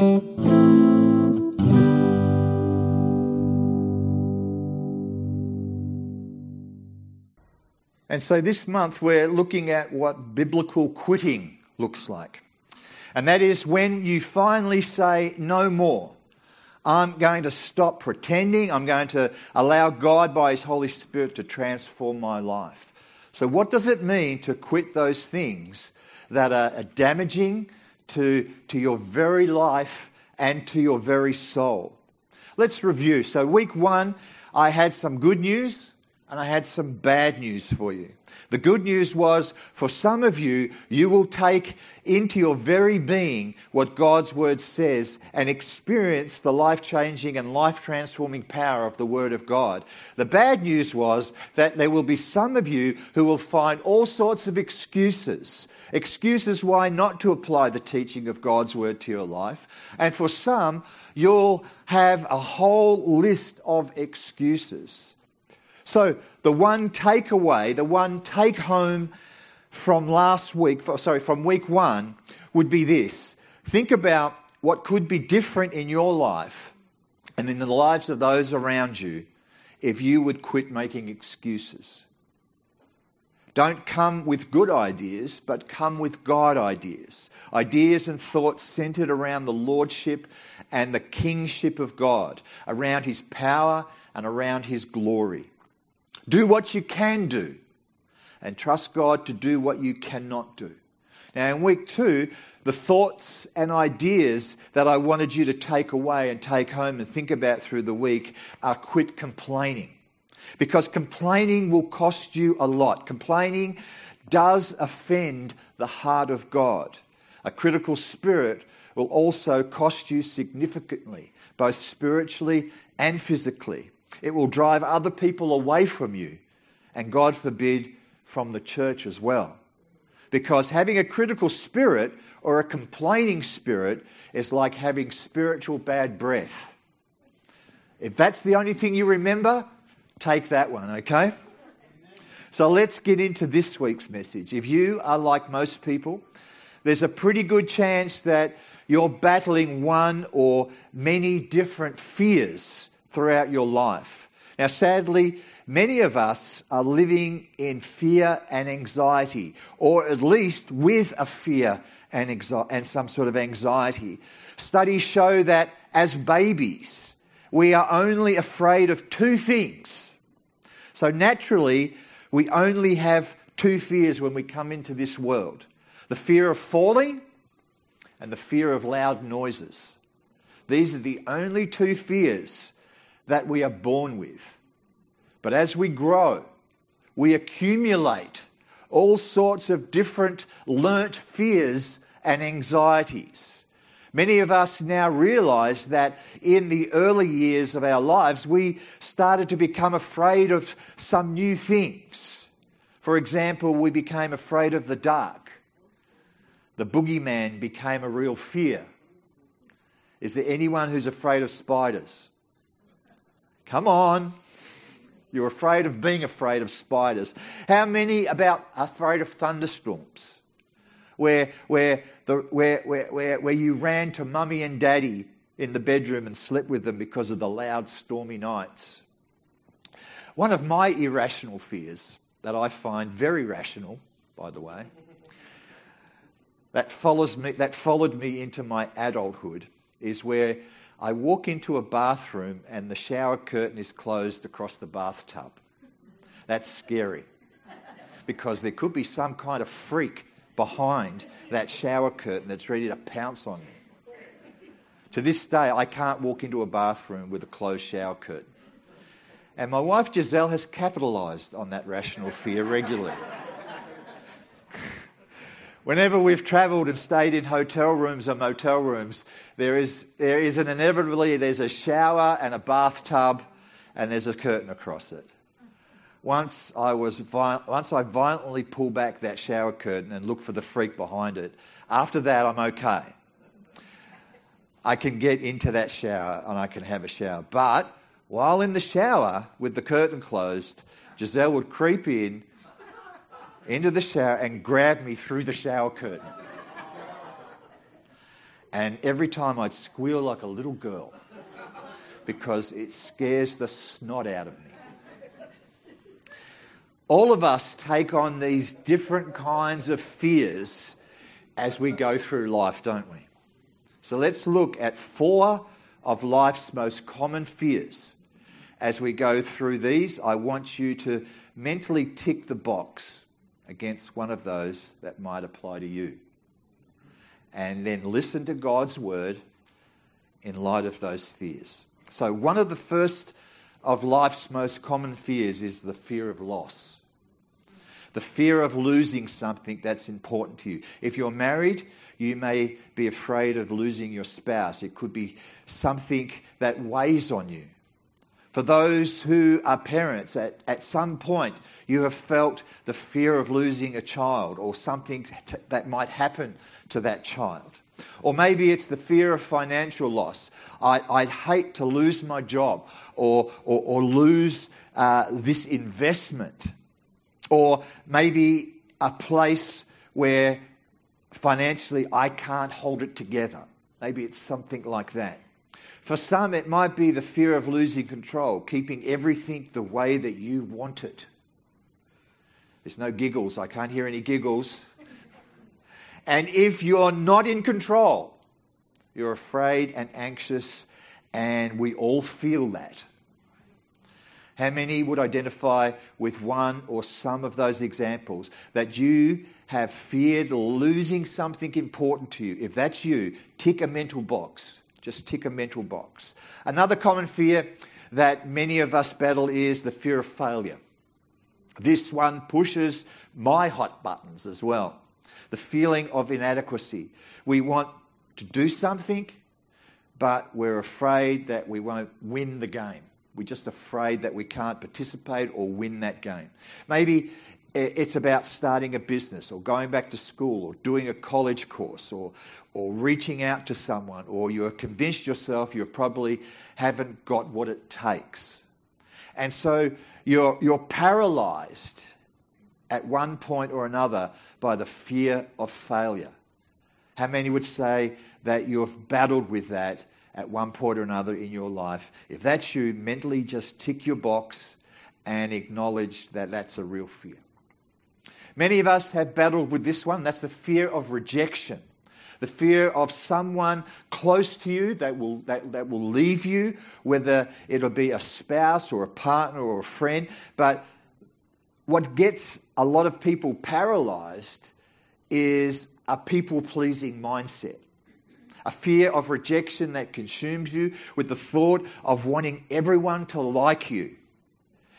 And so this month we're looking at what biblical quitting looks like. And that is when you finally say, no more. I'm going to stop pretending. I'm going to allow God by His Holy Spirit to transform my life. So, what does it mean to quit those things that are damaging to, to your very life and to your very soul? Let's review. So, week one, I had some good news and I had some bad news for you. The good news was for some of you, you will take into your very being what God's word says and experience the life changing and life transforming power of the word of God. The bad news was that there will be some of you who will find all sorts of excuses. Excuses why not to apply the teaching of God's word to your life. And for some, you'll have a whole list of excuses. So, the one takeaway, the one take home from last week, sorry, from week one, would be this. Think about what could be different in your life and in the lives of those around you if you would quit making excuses. Don't come with good ideas, but come with God ideas. Ideas and thoughts centered around the lordship and the kingship of God, around his power and around his glory. Do what you can do and trust God to do what you cannot do. Now, in week two, the thoughts and ideas that I wanted you to take away and take home and think about through the week are quit complaining. Because complaining will cost you a lot. Complaining does offend the heart of God. A critical spirit will also cost you significantly, both spiritually and physically. It will drive other people away from you, and God forbid, from the church as well. Because having a critical spirit or a complaining spirit is like having spiritual bad breath. If that's the only thing you remember, take that one, okay? So let's get into this week's message. If you are like most people, there's a pretty good chance that you're battling one or many different fears throughout your life. Now, sadly, many of us are living in fear and anxiety, or at least with a fear and, and some sort of anxiety. Studies show that as babies, we are only afraid of two things. So naturally, we only have two fears when we come into this world the fear of falling and the fear of loud noises. These are the only two fears that we are born with. But as we grow, we accumulate all sorts of different learnt fears and anxieties. Many of us now realize that in the early years of our lives, we started to become afraid of some new things. For example, we became afraid of the dark. The boogeyman became a real fear. Is there anyone who's afraid of spiders? Come on. You're afraid of being afraid of spiders. How many about afraid of thunderstorms? Where, where, the, where, where, where, where you ran to mummy and daddy in the bedroom and slept with them because of the loud, stormy nights. One of my irrational fears that I find very rational, by the way, that, follows me, that followed me into my adulthood is where I walk into a bathroom and the shower curtain is closed across the bathtub. That's scary because there could be some kind of freak behind that shower curtain that's ready to pounce on me. To this day, I can't walk into a bathroom with a closed shower curtain. And my wife Giselle has capitalised on that rational fear regularly. Whenever we've travelled and stayed in hotel rooms or motel rooms, there is, there is an inevitably, there's a shower and a bathtub and there's a curtain across it. Once I, was, once I violently pull back that shower curtain and look for the freak behind it, after that I'm okay. I can get into that shower and I can have a shower. But while in the shower with the curtain closed, Giselle would creep in into the shower and grab me through the shower curtain. And every time I'd squeal like a little girl because it scares the snot out of me. All of us take on these different kinds of fears as we go through life, don't we? So let's look at four of life's most common fears. As we go through these, I want you to mentally tick the box against one of those that might apply to you. And then listen to God's word in light of those fears. So, one of the first of life's most common fears is the fear of loss. The fear of losing something that's important to you. If you're married, you may be afraid of losing your spouse. It could be something that weighs on you. For those who are parents, at, at some point you have felt the fear of losing a child or something that might happen to that child. Or maybe it's the fear of financial loss. I, would hate to lose my job or, or, or lose uh, this investment. Or maybe a place where financially I can't hold it together. Maybe it's something like that. For some, it might be the fear of losing control, keeping everything the way that you want it. There's no giggles. I can't hear any giggles. And if you're not in control, you're afraid and anxious, and we all feel that. How many would identify with one or some of those examples that you have feared losing something important to you? If that's you, tick a mental box. Just tick a mental box. Another common fear that many of us battle is the fear of failure. This one pushes my hot buttons as well. The feeling of inadequacy. We want to do something, but we're afraid that we won't win the game. We're just afraid that we can't participate or win that game. Maybe it's about starting a business or going back to school or doing a college course or, or reaching out to someone or you're convinced yourself you probably haven't got what it takes. And so you're, you're paralyzed at one point or another by the fear of failure. How many would say that you've battled with that at one point or another in your life? If that's you, mentally just tick your box and acknowledge that that's a real fear. Many of us have battled with this one. That's the fear of rejection. The fear of someone close to you that will, that, that will leave you, whether it'll be a spouse or a partner or a friend. But what gets a lot of people paralyzed is a people pleasing mindset. A fear of rejection that consumes you with the thought of wanting everyone to like you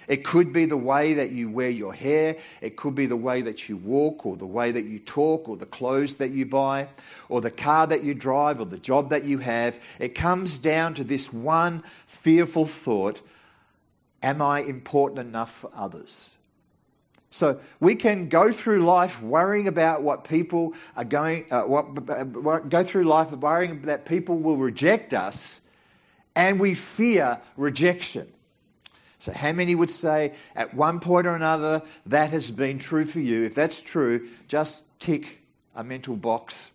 it could be the way that you wear your hair. It could be the way that you walk or the way that you talk or the clothes that you buy or the car that you drive or the job that you have. It comes down to this one fearful thought Am I important enough for others? So we can go through life worrying about what people are going, uh, what, uh, go through life worrying that people will reject us, and we fear rejection. So, how many would say at one point or another that has been true for you? If that's true, just tick a mental box.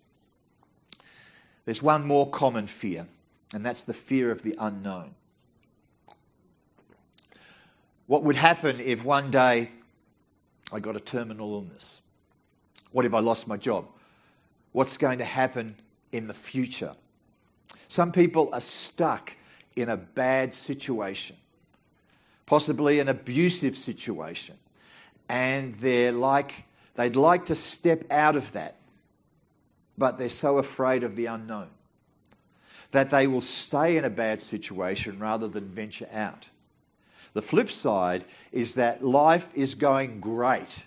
There's one more common fear, and that's the fear of the unknown. What would happen if one day I got a terminal illness? What if I lost my job? What's going to happen in the future? Some people are stuck in a bad situation possibly an abusive situation. And they're like, they'd like to step out of that, but they're so afraid of the unknown that they will stay in a bad situation rather than venture out. The flip side is that life is going great,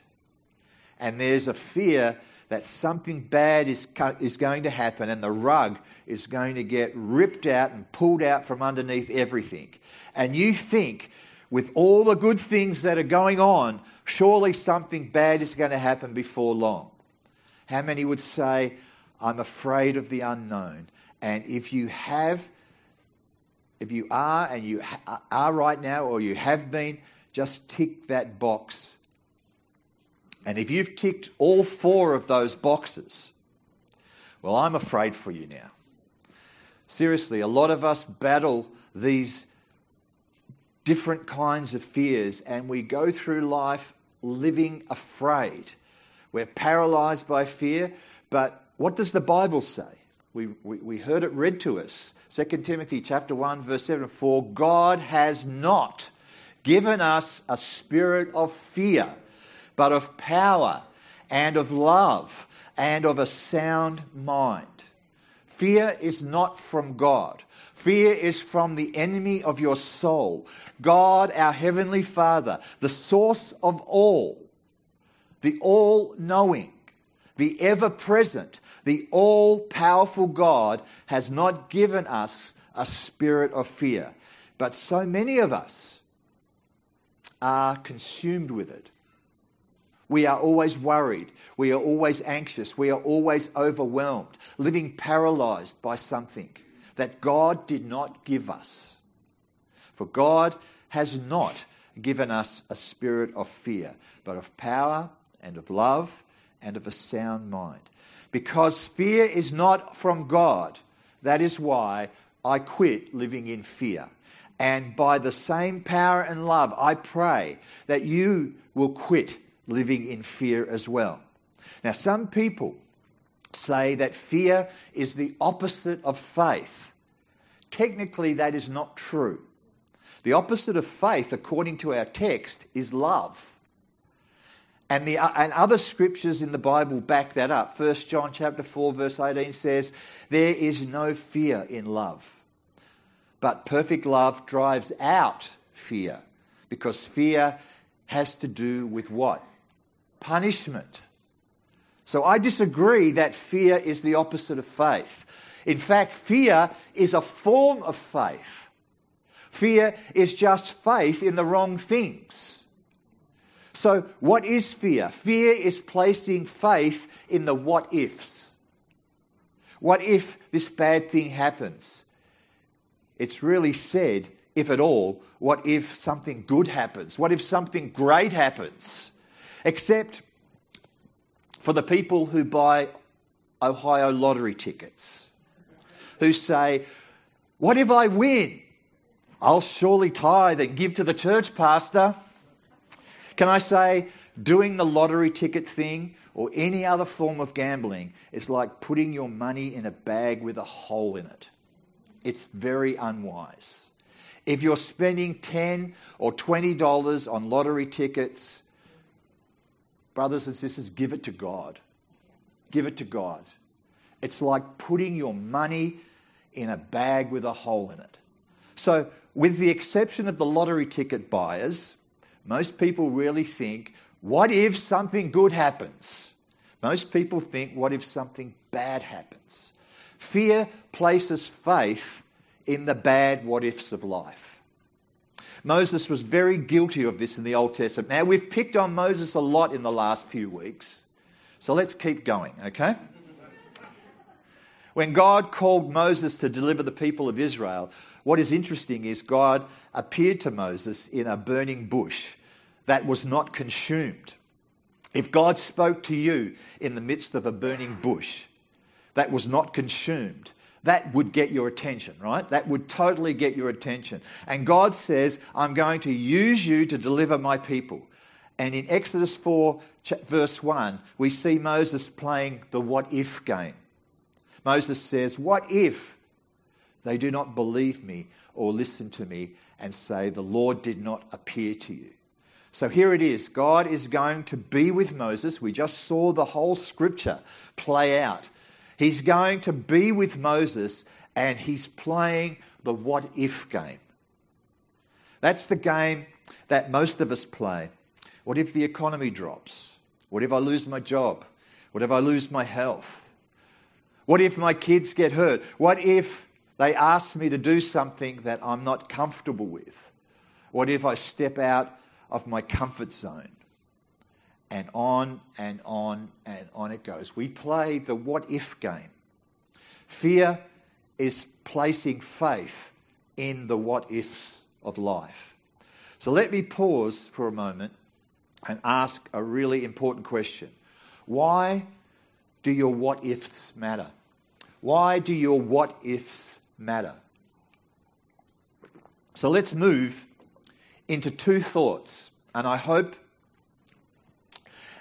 and there's a fear that something bad is, is going to happen and the rug is going to get ripped out and pulled out from underneath everything. And you think with all the good things that are going on, surely something bad is going to happen before long. How many would say, I'm afraid of the unknown? And if you have, if you are and you are right now or you have been, just tick that box. And if you've ticked all four of those boxes, well, I'm afraid for you now. seriously, a lot of us battle these different kinds of fears and we go through life living afraid. We're paralyzed by fear, but what does the Bible say? We, we, we heard it read to us. 2 Timothy chapter 1 verse 7 for God has not given us a spirit of fear but of power and of love and of a sound mind. Fear is not from God. Fear is from the enemy of your soul. God, our Heavenly Father, the source of all, the all knowing, the ever present, the all powerful God has not given us a spirit of fear. But so many of us are consumed with it. We are always worried. We are always anxious. We are always overwhelmed, living paralyzed by something that God did not give us. For God has not given us a spirit of fear, but of power and of love and of a sound mind. Because fear is not from God, that is why I quit living in fear. And by the same power and love, I pray that you will quit living in fear as well. Now, some people say that fear is the opposite of faith. Technically, that is not true. The opposite of faith, according to our text, is love. And, the, uh, and other scriptures in the Bible back that up. 1 John chapter 4 verse 18 says, There is no fear in love. But perfect love drives out fear because fear has to do with what? punishment. So I disagree that fear is the opposite of faith. In fact, fear is a form of faith. Fear is just faith in the wrong things. So, what is fear? Fear is placing faith in the what ifs. What if this bad thing happens? It's really said, if at all, what if something good happens? What if something great happens? except for the people who buy Ohio lottery tickets, who say, What if I win? I'll surely tithe and give to the church, Pastor. Can I say, doing the lottery ticket thing or any other form of gambling is like putting your money in a bag with a hole in it. It's very unwise. If you're spending 10 or $20 on lottery tickets, Brothers and sisters, give it to God. Give it to God. It's like putting your money in a bag with a hole in it. So, with the exception of the lottery ticket buyers, most people really think, what if something good happens? Most people think, what if something bad happens? Fear places faith in the bad what ifs of life. Moses was very guilty of this in the Old Testament. Now, we've picked on Moses a lot in the last few weeks, so let's keep going, okay? When God called Moses to deliver the people of Israel, what is interesting is God appeared to Moses in a burning bush that was not consumed. If God spoke to you in the midst of a burning bush that was not consumed, that would get your attention, right? That would totally get your attention. And God says, I'm going to use you to deliver my people. And in Exodus 4, verse 1, we see Moses playing the what if game. Moses says, What if they do not believe me or listen to me and say, The Lord did not appear to you? So here it is. God is going to be with Moses. We just saw the whole scripture play out. He's going to be with Moses and he's playing the what if game. That's the game that most of us play. What if the economy drops? What if I lose my job? What if I lose my health? What if my kids get hurt? What if they ask me to do something that I'm not comfortable with? What if I step out of my comfort zone? and on and on and on it goes. We play the what if game. Fear is placing faith in the what ifs of life. So let me pause for a moment and ask a really important question. Why do your what ifs matter? Why do your what ifs matter. So let's move into two thoughts, and I hope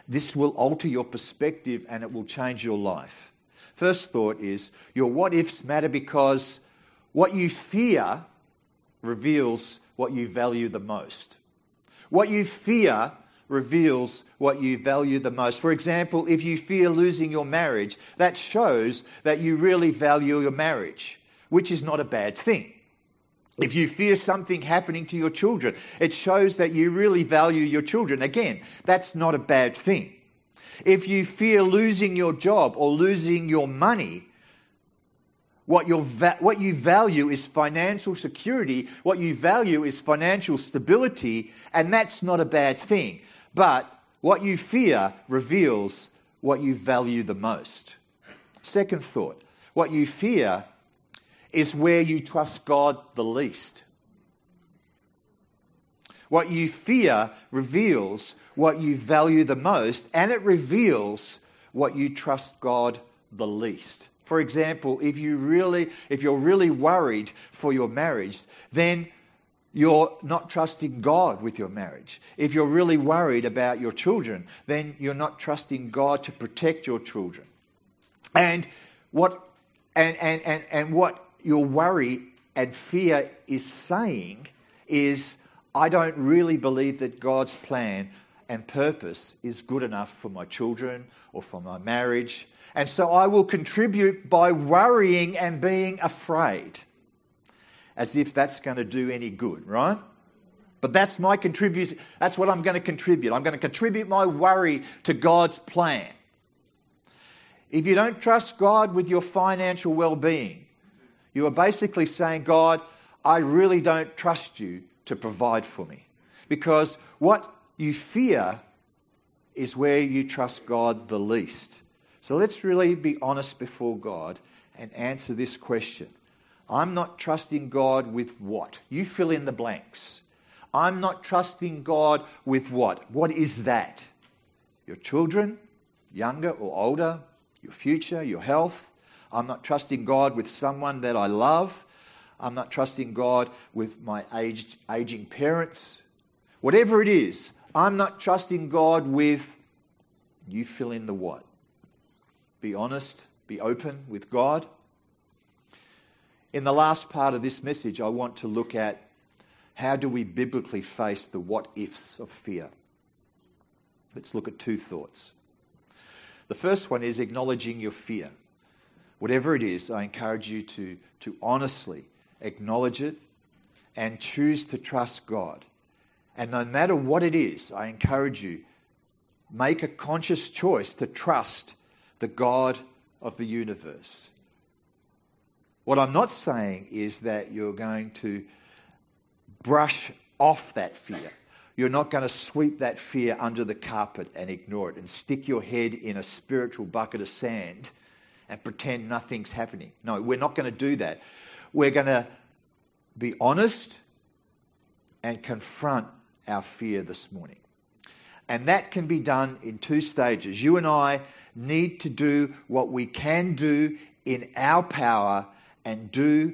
this will alter your perspective and it will change your life. First thought is your what ifs matter because what you fear reveals what you value the most. What you fear reveals what you value the most. For example, if you fear losing your marriage, that shows that you really value your marriage, which is not a bad thing. If you fear something happening to your children, it shows that you really value your children. Again, that's not a bad thing. If you fear losing your job or losing your money, what, va- what you value is financial security. What you value is financial stability, and that's not a bad thing. But what you fear reveals what you value the most. Second thought what you fear is where you trust God the least. What you fear reveals what you value the most, and it reveals what you trust God the least. For example, if you really if you're really worried for your marriage, then you're not trusting God with your marriage. If you're really worried about your children, then you're not trusting God to protect your children. And what and and and, and what your worry and fear is saying is I don't really believe that God's plan and purpose is good enough for my children or for my marriage. And so I will contribute by worrying and being afraid, as if that's going to do any good, right? But that's my contribution. That's what I'm going to contribute. I'm going to contribute my worry to God's plan. If you don't trust God with your financial well being, you are basically saying, God, I really don't trust you to provide for me. Because what you fear is where you trust God the least. So let's really be honest before God and answer this question. I'm not trusting God with what? You fill in the blanks. I'm not trusting God with what? What is that? Your children, younger or older, your future, your health. I'm not trusting God with someone that I love. I'm not trusting God with my aged, aging parents. Whatever it is, I'm not trusting God with, you fill in the what. Be honest, be open with God. In the last part of this message, I want to look at how do we biblically face the what ifs of fear. Let's look at two thoughts. The first one is acknowledging your fear. Whatever it is, I encourage you to, to honestly acknowledge it and choose to trust God. And no matter what it is, I encourage you, make a conscious choice to trust the God of the universe. What I'm not saying is that you're going to brush off that fear. You're not going to sweep that fear under the carpet and ignore it and stick your head in a spiritual bucket of sand and pretend nothing's happening. No, we're not going to do that. We're going to be honest and confront our fear this morning. And that can be done in two stages. You and I need to do what we can do in our power and do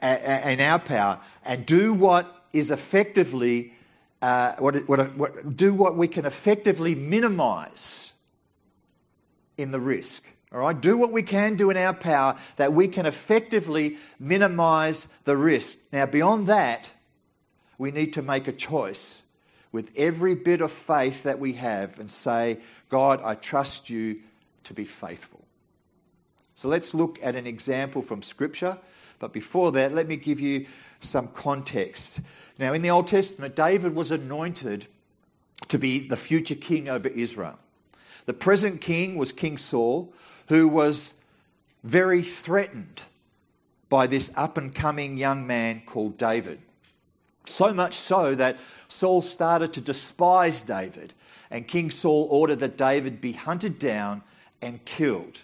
in our power and do what is effectively uh, what, what, what, do what we can effectively minimize in the risk. All right, do what we can do in our power that we can effectively minimize the risk. Now, beyond that, we need to make a choice with every bit of faith that we have and say, God, I trust you to be faithful. So let's look at an example from Scripture. But before that, let me give you some context. Now, in the Old Testament, David was anointed to be the future king over Israel. The present king was King Saul, who was very threatened by this up and coming young man called David. So much so that Saul started to despise David, and King Saul ordered that David be hunted down and killed.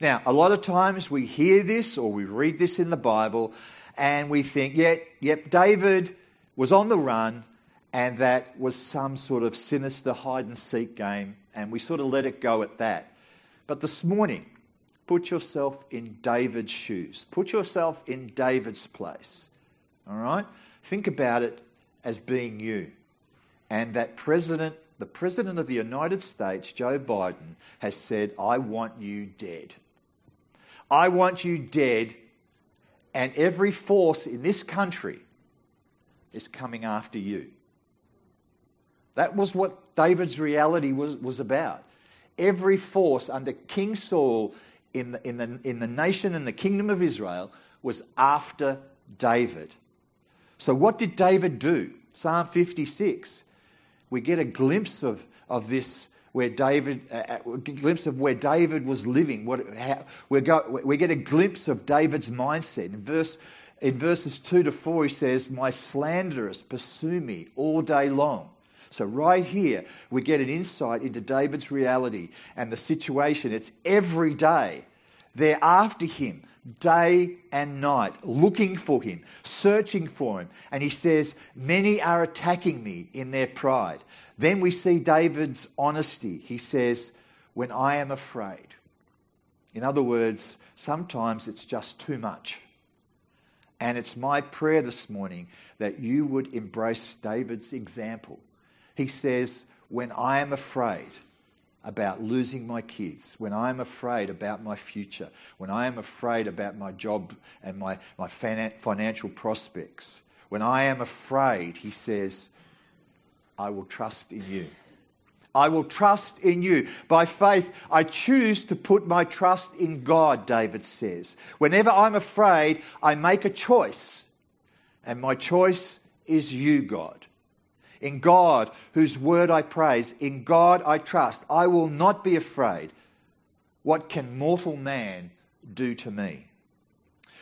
Now, a lot of times we hear this or we read this in the Bible and we think, yep, yep, David was on the run and that was some sort of sinister hide and seek game, and we sort of let it go at that. But this morning, Put yourself in David's shoes. Put yourself in David's place. All right? Think about it as being you. And that president, the president of the United States, Joe Biden, has said, I want you dead. I want you dead. And every force in this country is coming after you. That was what David's reality was, was about. Every force under King Saul in the, in, the, in the nation and the kingdom of Israel was after David. So, what did David do? Psalm 56. We get a glimpse of, of this where David, uh, a glimpse of where David was living. What, how, we get a glimpse of David's mindset. In, verse, in verses 2 to 4, he says, My slanderers pursue me all day long. So, right here, we get an insight into David's reality and the situation. It's every day. They're after him day and night, looking for him, searching for him. And he says, Many are attacking me in their pride. Then we see David's honesty. He says, When I am afraid. In other words, sometimes it's just too much. And it's my prayer this morning that you would embrace David's example he says, When I am afraid about losing my kids, when I am afraid about my future, when I am afraid about my job and my, my financial prospects, when I am afraid, he says, I will trust in you. I will trust in you. By faith, I choose to put my trust in God, David says. Whenever I'm afraid, I make a choice. And my choice is you, God. In God, whose word I praise, in God I trust. I will not be afraid. What can mortal man do to me?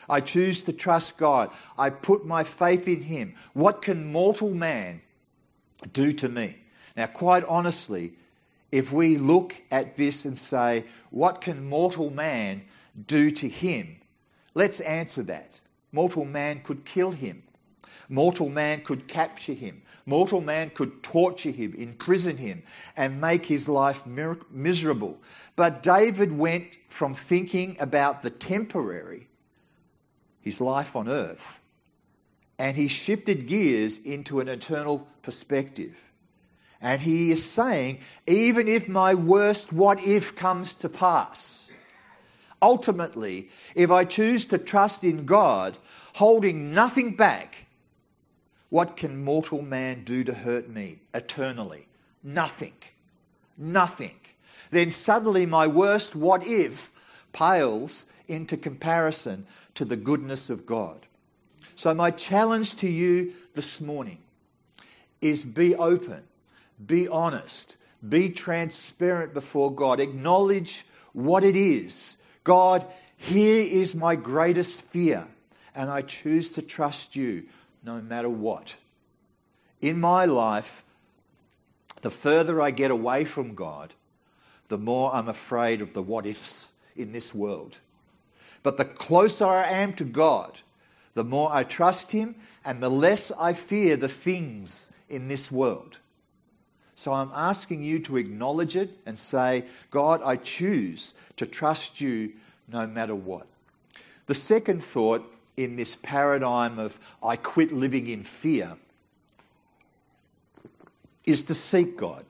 I choose to trust God. I put my faith in Him. What can mortal man do to me? Now, quite honestly, if we look at this and say, What can mortal man do to him? Let's answer that. Mortal man could kill him. Mortal man could capture him. Mortal man could torture him, imprison him, and make his life miserable. But David went from thinking about the temporary, his life on earth, and he shifted gears into an eternal perspective. And he is saying, even if my worst what if comes to pass, ultimately, if I choose to trust in God, holding nothing back, what can mortal man do to hurt me eternally? Nothing. Nothing. Then suddenly my worst what if pales into comparison to the goodness of God. So, my challenge to you this morning is be open, be honest, be transparent before God, acknowledge what it is. God, here is my greatest fear, and I choose to trust you no matter what. In my life, the further I get away from God, the more I'm afraid of the what ifs in this world. But the closer I am to God, the more I trust Him and the less I fear the things in this world. So I'm asking you to acknowledge it and say, God, I choose to trust you no matter what. The second thought in this paradigm of I quit living in fear is to seek God.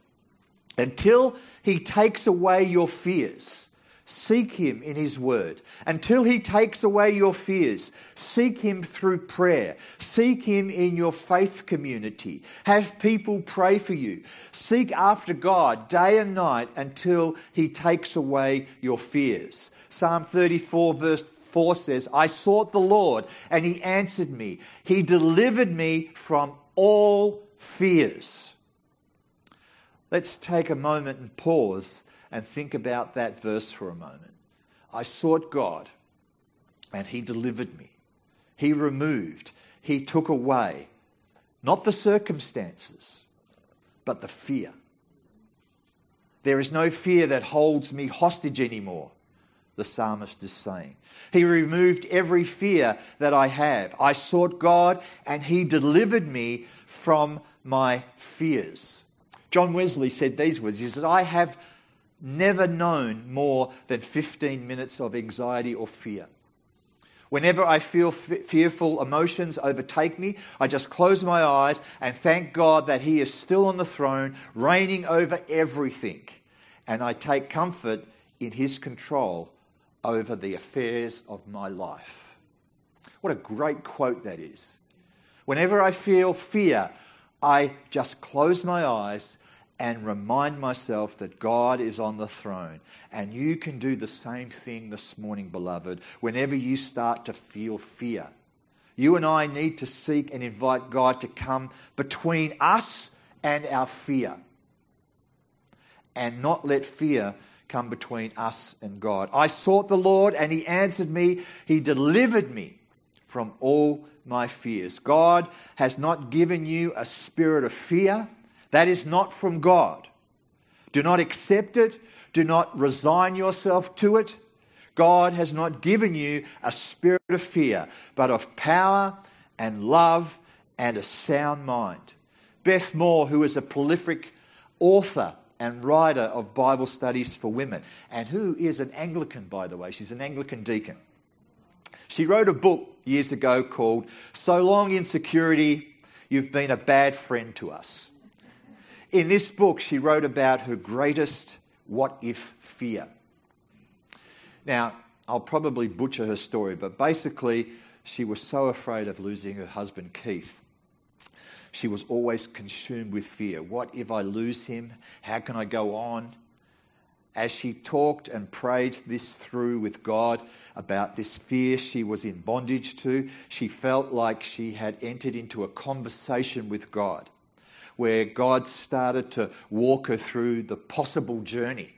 Until He takes away your fears, seek Him in His Word. Until He takes away your fears, seek Him through prayer. Seek Him in your faith community. Have people pray for you. Seek after God day and night until He takes away your fears. Psalm 34, verse 4 says, I sought the Lord and he answered me. He delivered me from all fears. Let's take a moment and pause and think about that verse for a moment. I sought God and he delivered me. He removed, he took away, not the circumstances, but the fear. There is no fear that holds me hostage anymore the psalmist is saying. He removed every fear that I have. I sought God and He delivered me from my fears. John Wesley said these words He said, I have never known more than 15 minutes of anxiety or fear. Whenever I feel f- fearful emotions overtake me, I just close my eyes and thank God that He is still on the throne, reigning over everything. And I take comfort in His control over the affairs of my life. What a great quote that is. Whenever I feel fear, I just close my eyes and remind myself that God is on the throne. And you can do the same thing this morning, beloved, whenever you start to feel fear. You and I need to seek and invite God to come between us and our fear. And not let fear come between us and God. I sought the Lord and he answered me. He delivered me from all my fears. God has not given you a spirit of fear that is not from God. Do not accept it. Do not resign yourself to it. God has not given you a spirit of fear, but of power and love and a sound mind. Beth Moore, who is a prolific author and writer of Bible studies for women, and who is an Anglican, by the way, she's an Anglican deacon. She wrote a book years ago called So Long Insecurity, You've Been a Bad Friend to Us. In this book, she wrote about her greatest what if fear. Now, I'll probably butcher her story, but basically, she was so afraid of losing her husband, Keith. She was always consumed with fear. What if I lose him? How can I go on? As she talked and prayed this through with God about this fear she was in bondage to, she felt like she had entered into a conversation with God where God started to walk her through the possible journey.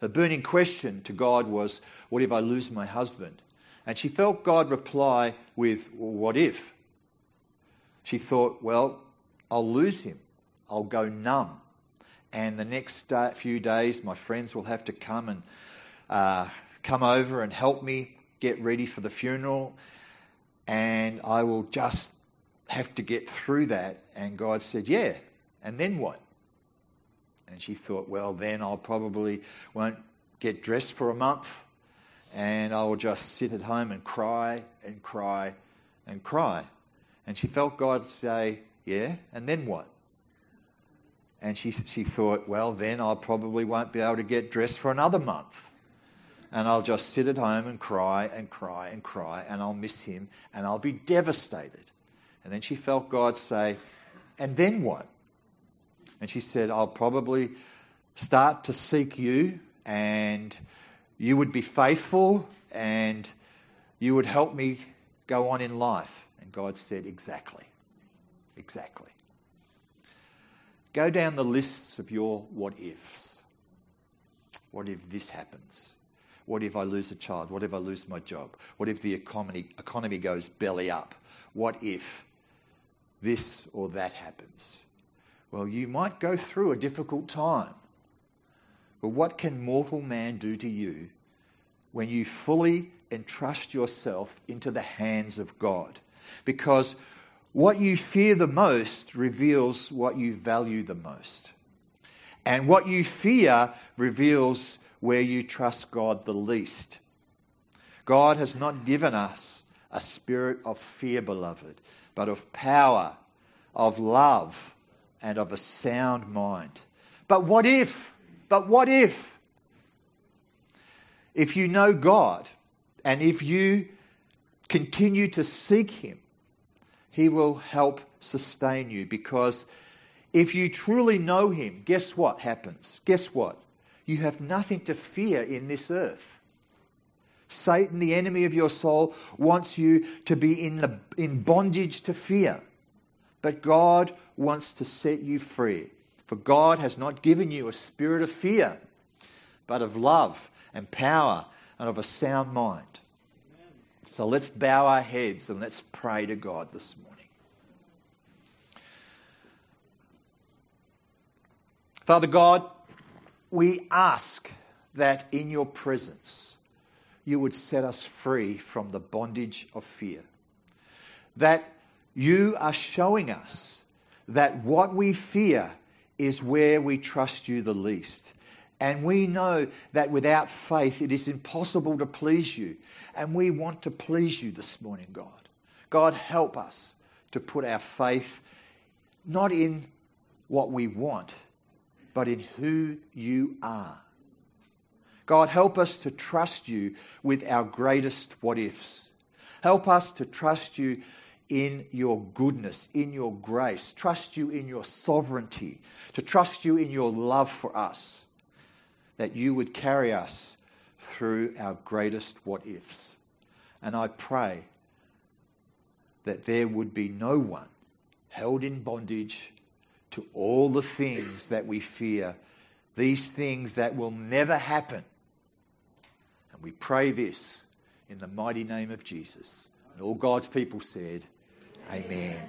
The burning question to God was, What if I lose my husband? And she felt God reply with, well, What if? She thought, Well, I'll lose him. I'll go numb. And the next few days, my friends will have to come and uh, come over and help me get ready for the funeral. And I will just have to get through that. And God said, Yeah. And then what? And she thought, Well, then I'll probably won't get dressed for a month and I will just sit at home and cry and cry and cry. And she felt God say, Yeah. And then what? And she, she thought, Well, then I probably won't be able to get dressed for another month and I'll just sit at home and cry and cry and cry, and I'll miss him, and I'll be devastated. And then she felt God say, And then what? And she said, I'll probably start to seek you, and you would be faithful, and you would help me go on in life. And God said, Exactly. Exactly. Go down the lists of your what ifs. What if this happens? What if I lose a child? What if I lose my job? What if the economy, economy goes belly up? What if this or that happens. Well, you might go through a difficult time. But what can mortal man do to you when you fully entrust yourself into the hands of God? Because what you fear the most reveals what you value the most. And what you fear reveals where you trust God the least. God has not given us a spirit of fear, beloved, but of power, of love, and of a sound mind. But what if? But what if? If you know God and if you continue to seek Him, He will help sustain you because if you truly know Him, guess what happens? Guess what? You have nothing to fear in this earth. Satan, the enemy of your soul, wants you to be in, the, in bondage to fear. But God wants to set you free. For God has not given you a spirit of fear, but of love and power and of a sound mind. So let's bow our heads and let's pray to God this morning. Father God, we ask that in your presence, you would set us free from the bondage of fear. That you are showing us that what we fear is where we trust you the least. And we know that without faith it is impossible to please you. And we want to please you this morning, God. God, help us to put our faith not in what we want, but in who you are. God, help us to trust you with our greatest what ifs. Help us to trust you in your goodness, in your grace, trust you in your sovereignty, to trust you in your love for us, that you would carry us through our greatest what ifs. And I pray that there would be no one held in bondage to all the things that we fear, these things that will never happen. And we pray this in the mighty name of Jesus. And all God's people said, Amen.